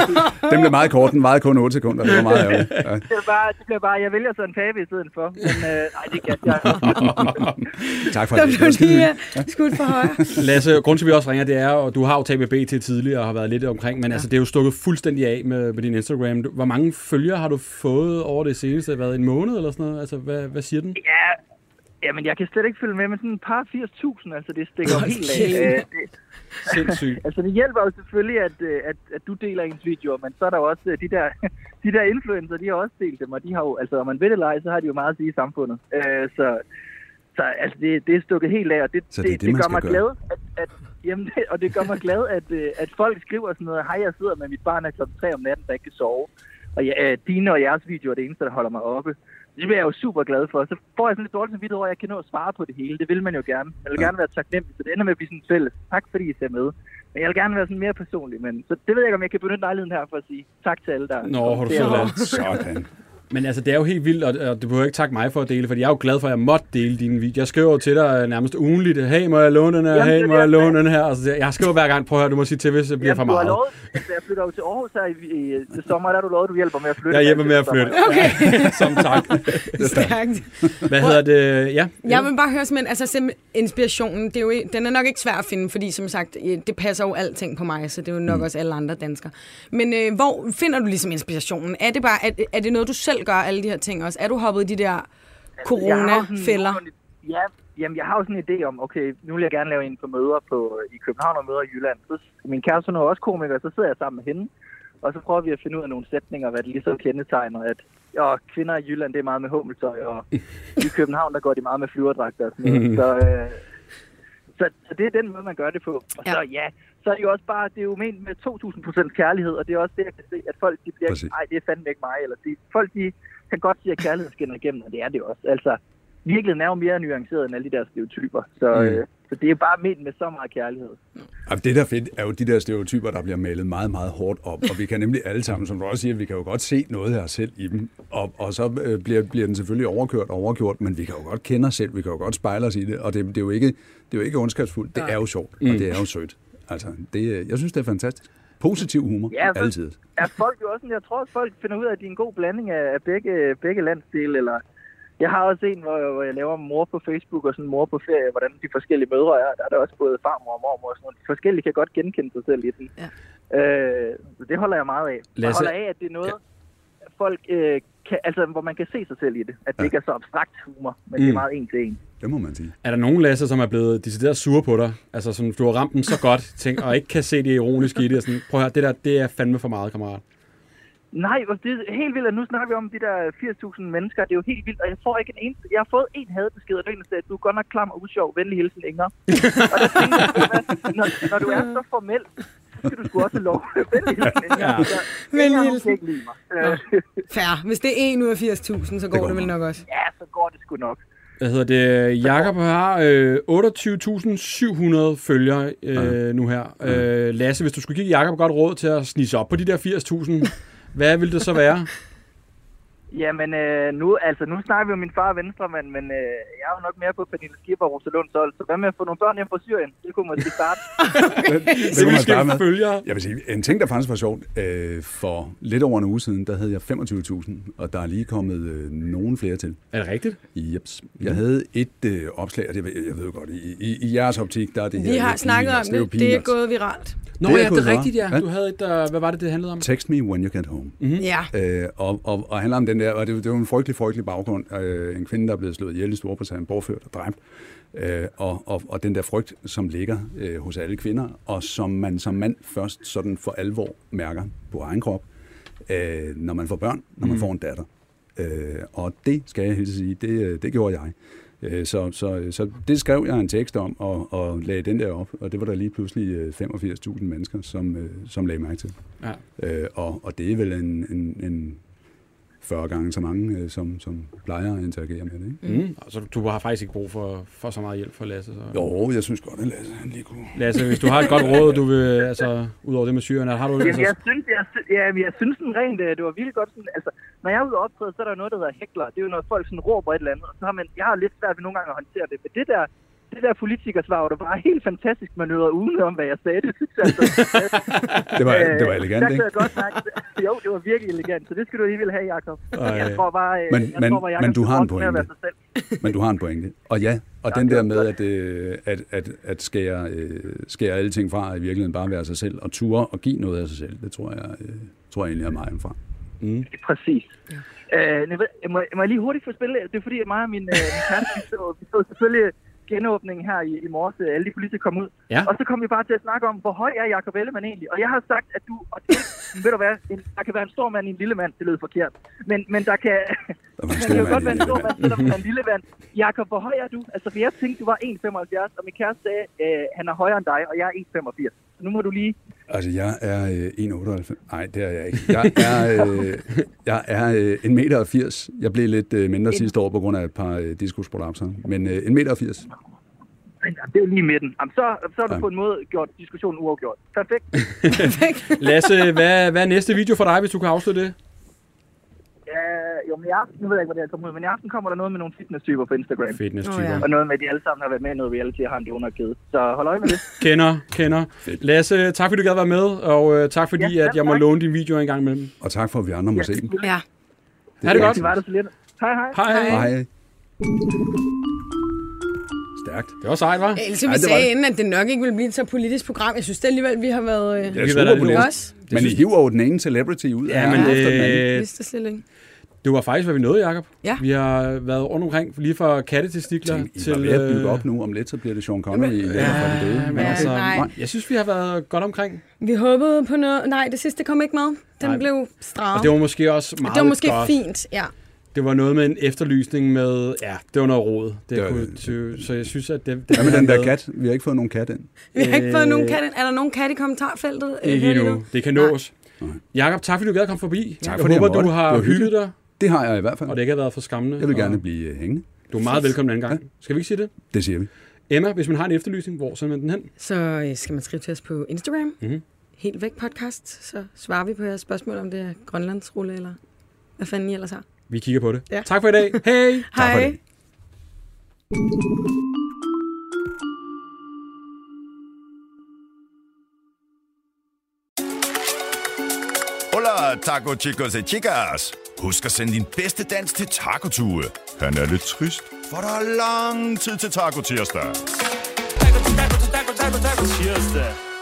Den blev meget kort, den varede kun 8 sekunder. Det var meget ærgerligt. Ja. det, er bare, det bliver bare, jeg vælger så en pape i stedet for. Men øh, nej, det kan jeg. Tak for Der det. blev det. lige uh, skudt for højre. Lasse, grund til, at vi også ringer, det er, og du har jo med BT tidligere og har været lidt omkring, men ja. altså, det er jo stukket fuldstændig af med, med din Instagram. Hvor mange følgere har du fået over det seneste? Været en måned eller sådan noget? Altså, hvad, hvad siger den? Ja, jamen jeg kan slet ikke følge med, men sådan et par 80.000, altså det stikker jo helt af. Øh, det, Sindssygt. altså det hjælper jo selvfølgelig, at, øh, at, at du deler ens videoer, men så er der jo også øh, de der, de der influencer, de har også delt dem, og de har jo, altså om man ved det eller ej, så har de jo meget at sige i samfundet. Øh, så så altså, det, det er stukket helt af, og det, Så det er det, det, det gør mig gøre. glad, at, at, jamen, det, og det gør mig glad, at, øh, at folk skriver sådan noget, hej, jeg sidder med mit barn af klokken 3 om natten, der ikke kan sove. Og ja, dine og jeres videoer er det eneste, der holder mig oppe. Det bliver jeg jo super glad for. Så får jeg sådan lidt dårligt samvittighed over, at jeg kan nå at svare på det hele. Det vil man jo gerne. Jeg vil Ja. gerne være taknemmelig, så det ender med at blive sådan fælles. Tak fordi I ser med. Men jeg vil gerne være sådan mere personlig. Men, så det ved jeg ikke, om jeg kan benytte lejligheden her for at sige tak til alle, der Nå, har du fået Lasse. Sådan. Men altså, det er jo helt vildt, og, og du behøver ikke takke mig for at dele, for jeg er jo glad for, at jeg måtte dele dine videoer. Jeg skriver jo til dig nærmest ugenligt, hey, må jeg låne den her, Jamen, hey, må jeg låne den her. Altså, jeg skriver hver gang, prøv at høre, du må sige til, hvis det bliver for Jamen, du har meget. lovet, altså, jeg flytter jo til Aarhus her i, i, i sommer, der har du lovet, at du hjælper med at flytte. Jeg hjælper med at flytte. Okay, Som tak. stærkt. Hvad hedder det? Ja. Jeg vil bare høre simpelthen, altså simpelthen inspirationen, det er jo, den er nok ikke svær at finde, fordi som sagt, det passer jo alting på mig, så det er jo nok mm. også alle andre danskere. Men øh, hvor finder du ligesom inspirationen? Er det bare, er, er det noget, du selv gør, alle de her ting også? Er du hoppet i de der corona-fælder? Ja, jamen, jeg har jo sådan en idé om, okay, nu vil jeg gerne lave en på møder på, i København og møder i Jylland. Så, min kæreste er også komiker, så sidder jeg sammen med hende, og så prøver vi at finde ud af nogle sætninger, hvad det ligesom kendetegner, at ja, kvinder i Jylland, det er meget med hummeltøj, og i København, der går de meget med flyverdragter og sådan noget. Så, øh, så, så det er den måde, man gør det på. Og så ja, så er det jo også bare, det er jo ment med 2.000 kærlighed, og det er også det, jeg kan se, at folk de bliver, nej, det er fandme ikke mig, eller de, folk de kan godt sige, at kærligheden skinner igennem, og det er det jo også. Altså, virkeligheden er jo mere nuanceret end alle de der stereotyper, så, Mm. mm. øh, så det er bare ment med så meget kærlighed. Og det der er fedt, er jo de der stereotyper, der bliver malet meget, meget hårdt op. Og vi kan nemlig alle sammen, som du også siger, vi kan jo godt se noget af os selv i dem. Og, og så øh, bliver, bliver den selvfølgelig overkørt og overgjort, men vi kan jo godt kende os selv, vi kan jo godt spejle os i det. Og det, det, er, jo ikke, det er jo ikke ondskabsfuldt, det er jo sjovt, og det er jo sødt. Altså, det, jeg synes, det er fantastisk. Positiv humor, Ja, for- altid. Er folk jo også jeg tror også, folk finder ud af, at de er en god blanding af, af begge, begge landsdele, eller jeg har også en, hvor, hvor jeg laver mor på Facebook og sådan mor på ferie, hvordan de forskellige mødre er. Der er der også både farmor og mormor og sådan noget. De forskellige kan godt genkende sig selv i den. Ja. Øh, så det holder jeg meget af. Jeg holder af, at det er noget, folk øh, kan, altså, hvor man kan se sig selv i det. At det Ja. ikke er så abstrakt humor, men mm. det er Mm. meget en til en. Det må man sige. Er der nogen, Lasse, som er blevet decideret sure på dig? Altså, som du har ramt dem så godt, tænk, og ikke kan se det ironiske i det. Og sådan, prøv at høre, det der, det er fandme for meget, kammerat. Nej, hvor det er helt vildt, at nu snakker vi om de der 80.000 mennesker. Det er jo helt vildt, og jeg får ikke en eneste... Jeg har fået en hadbesked, og det er en, der sagde, du er godt nok klam og usjov. Venlig hilsen, Inger. og der tænker jeg, når, når du er så formel, så skal du sgu også lov. Venlig hilsen, Inger. Ja. Så, Venlig Inger, hun hilsen. kan ikke lide mig. Øh. Hvis det er 1 ud af 80.000, så går går det vel nok også. ja, så går det sgu nok. Hvad hedder det? Jakob har øh, 28.700 følgere øh, nu her. Øh, Lasse, hvis du skulle give Jakob godt råd til at snige sig op på de der 80.000, hvad vil det så være? Jamen, øh, nu, altså, nu snakker vi om min far er venstremand, men øh, jeg er jo nok mere på Pernille Skipper og Rosalunds hold. Så hvad med at få nogle børn hjem fra Syrien? Det kunne måske starte. Det, det kunne man skal starte med. følgere. Jeg vil sige, en ting, der faktisk var sjovt, øh, for lidt over en uge siden, der havde jeg 25.000, og der er lige kommet øh, nogen flere til. Er det rigtigt? Jeps. Jeg havde et øh, opslag, og det, ved- jeg ved jo godt, i, i, i jeres optik, der er det her... Vi har snakket om er jo det. Det er gået viralt. Nå Det er ja, det er rigtigt, ja. Du havde et, uh, hvad var det, det handlede om? Text me when you get home. Ja. Øh, og, og, og handler om den der, og det, det var en frygtelig, frygtelig baggrund. Øh, en kvinde, der er blevet slået ihjel i Storbritannien, bortført og dræbt. Øh, og, og, og den der frygt, som ligger øh, hos alle kvinder, og som man som mand først sådan for alvor mærker på egen krop, øh, når man får børn, når man får en datter. Øh, og det skal jeg helt sige, det, øh, det gjorde jeg. Øh, Så, så, så det skrev jeg en tekst om og, og lagde den der op, og det var der lige pludselig øh, 85.000 mennesker, som, øh, som lagde mærke til. Ja. Øh, og, og det er vel en, en, en 40 gange så mange, øh, som, som plejer at interagere med det. Ikke? Mm. Altså, du har faktisk ikke brug for, for så meget hjælp fra Lasse. Så. Jo, jeg synes godt, at Lasse han lige kunne... Lasse, hvis du har et godt råd, du vil, altså, ud over det med syrerne, har du Jamen, altså, jeg synes, jeg, ja, jeg synes sådan rent, øh, det var virkelig godt sådan, altså, når jeg er ude og optræde, så er der noget, der hedder hækler. Det er jo når folk sådan råber et eller andet, og så har man, jeg har lidt svært ved nogle gange at håndtere det, men det der, det der politikersvar, hvor du var helt fantastisk manøvret uden om, hvad jeg sagde. Det synes jeg altså. Det var, det var Øh, elegant, ikke? kan jeg godt mærke, jo, det var virkelig elegant, så det skal du alligevel have, Jacob. Ej. Jeg tror bare, øh, Men- jeg men- tror bare, Jacob men du har en pointe. være sig selv. Men du har en pointe. Og ja, og den der med at, øh, at, at, at skære, øh, skære alle ting fra, og i virkeligheden bare være sig selv, og ture og give noget af sig selv, det tror jeg, øh, tror jeg egentlig er vejen fra. Mm. Præcis. Ja. Øh, jeg, ved, jeg, må, jeg må lige hurtigt få spille. Det er fordi, at mig og min, øh, min kæreste, vi så, vi så selvfølgelig genåbningen her i, i morges. øh, Alle de politikere kom ud. Ja. Og så kom vi bare til at snakke om, hvor høj er Jacob Ellemann egentlig? Og jeg har sagt, at du... Og det, ved du hvad? En, der kan være en stor mand i en lille mand. Det lød forkert. Men, men der kan... Der stor kan jo godt være en stor mand, selvom han er en lille mand. Jacob, hvor høj er du? Altså, for jeg tænkte, du var 1,75, og min kæreste sagde, øh, han er højere end dig, og jeg er 1,85. Så nu må du lige... Altså, jeg er øh, 1,98. Nej, det er jeg ikke. Jeg er, øh, jeg er øh, 1,80 meter. Jeg blev lidt øh, mindre sidste år på grund af et par øh, diskusprolapser. Men øh, 1,80 meter. Det er jo lige midten. Jamen, så, så har du Ja. på en måde gjort diskussionen uafgjort. Perfekt. Lasse, hvad, hvad er næste video for dig, hvis du kan afsløre det? Ja, jo, men i aften, nu ved jeg ikke, hvor det er kommet ud, men i aften kommer der noget med nogle fitness-typer på Instagram. Fitness-typer. Åh, ja. Og noget med, at de alle sammen har været med i noget reality og har en donor Så hold øje med det. Kender, kender. Lasse, tak fordi du gad være med, og øh, tak fordi, Ja, at jeg må tak. låne din video en gang imellem. Og tak for, at vi andre må se dem. Ja. Ha' det godt. Det var det så lidt. Hej, hej. Hej. hej. Hej. Stærkt. Det var sejt, var? Ja, Ellers vi Ej, det var sagde det. inden, at det nok ikke ville blive et så politisk program. Jeg synes det alligevel, vi har været... Øh, Jeg kan er være super lidt på det. også. Men I hiver jo den ene celebrity ud af Ja, men efter den anden. det, ikke. det var faktisk, hvad vi nåede, Jacob. Ja. Vi har været rundt omkring, lige fra kattetestikler Tænk, I til... var ved at bygge øh, op nu. Om lidt, så bliver det Sean Connery ja, fra de døde. Ja, men Ja, altså, nej. jeg synes, vi har været godt omkring. Vi håbede på noget... Nej, det sidste kom ikke med. Den Nej. blev stram. Og det var måske også meget det var måske godt. fint, ja. Det var noget med en efterlysning med... Ja, det var noget råd. Det Det var- kunne, så, så jeg synes, at det... det Hvad med den der med- kat? Vi har ikke fået nogen kat ind. Vi har ikke fået Øh, nogen kat. ind. Er der nogen kat i kommentarfeltet? Øh, Ikke endnu. Det kan nås. Jakob, tak fordi du gad at komme forbi. Tak fordi jeg håber, du har Det hygget dig, Det har jeg i hvert fald. og det ikke har været for skammende. Jeg vil gerne og blive øh, hængende. Du er meget velkommen en anden gang. Skal vi ikke sige det? Det siger vi. Emma, hvis man har en efterlysning, hvor sender man den hen? Så øh, skal man skrive til os på Instagram. Mhm. Helt væk podcast. Så svarer vi på jeres spørgsmål, om det er Grønlandsrulle, eller hvad fanden I ellers har. Vi kigger på det. Ja. Tak for i dag. Hej! Tak for Hej. det. Hola, taco chicos y chicas. Husk at sende din bedste dans til Taco Tue. Han er lidt trist, for der er lang tid til Taco Tirsdag. Taco, taco, taco, taco, taco, tirsdag.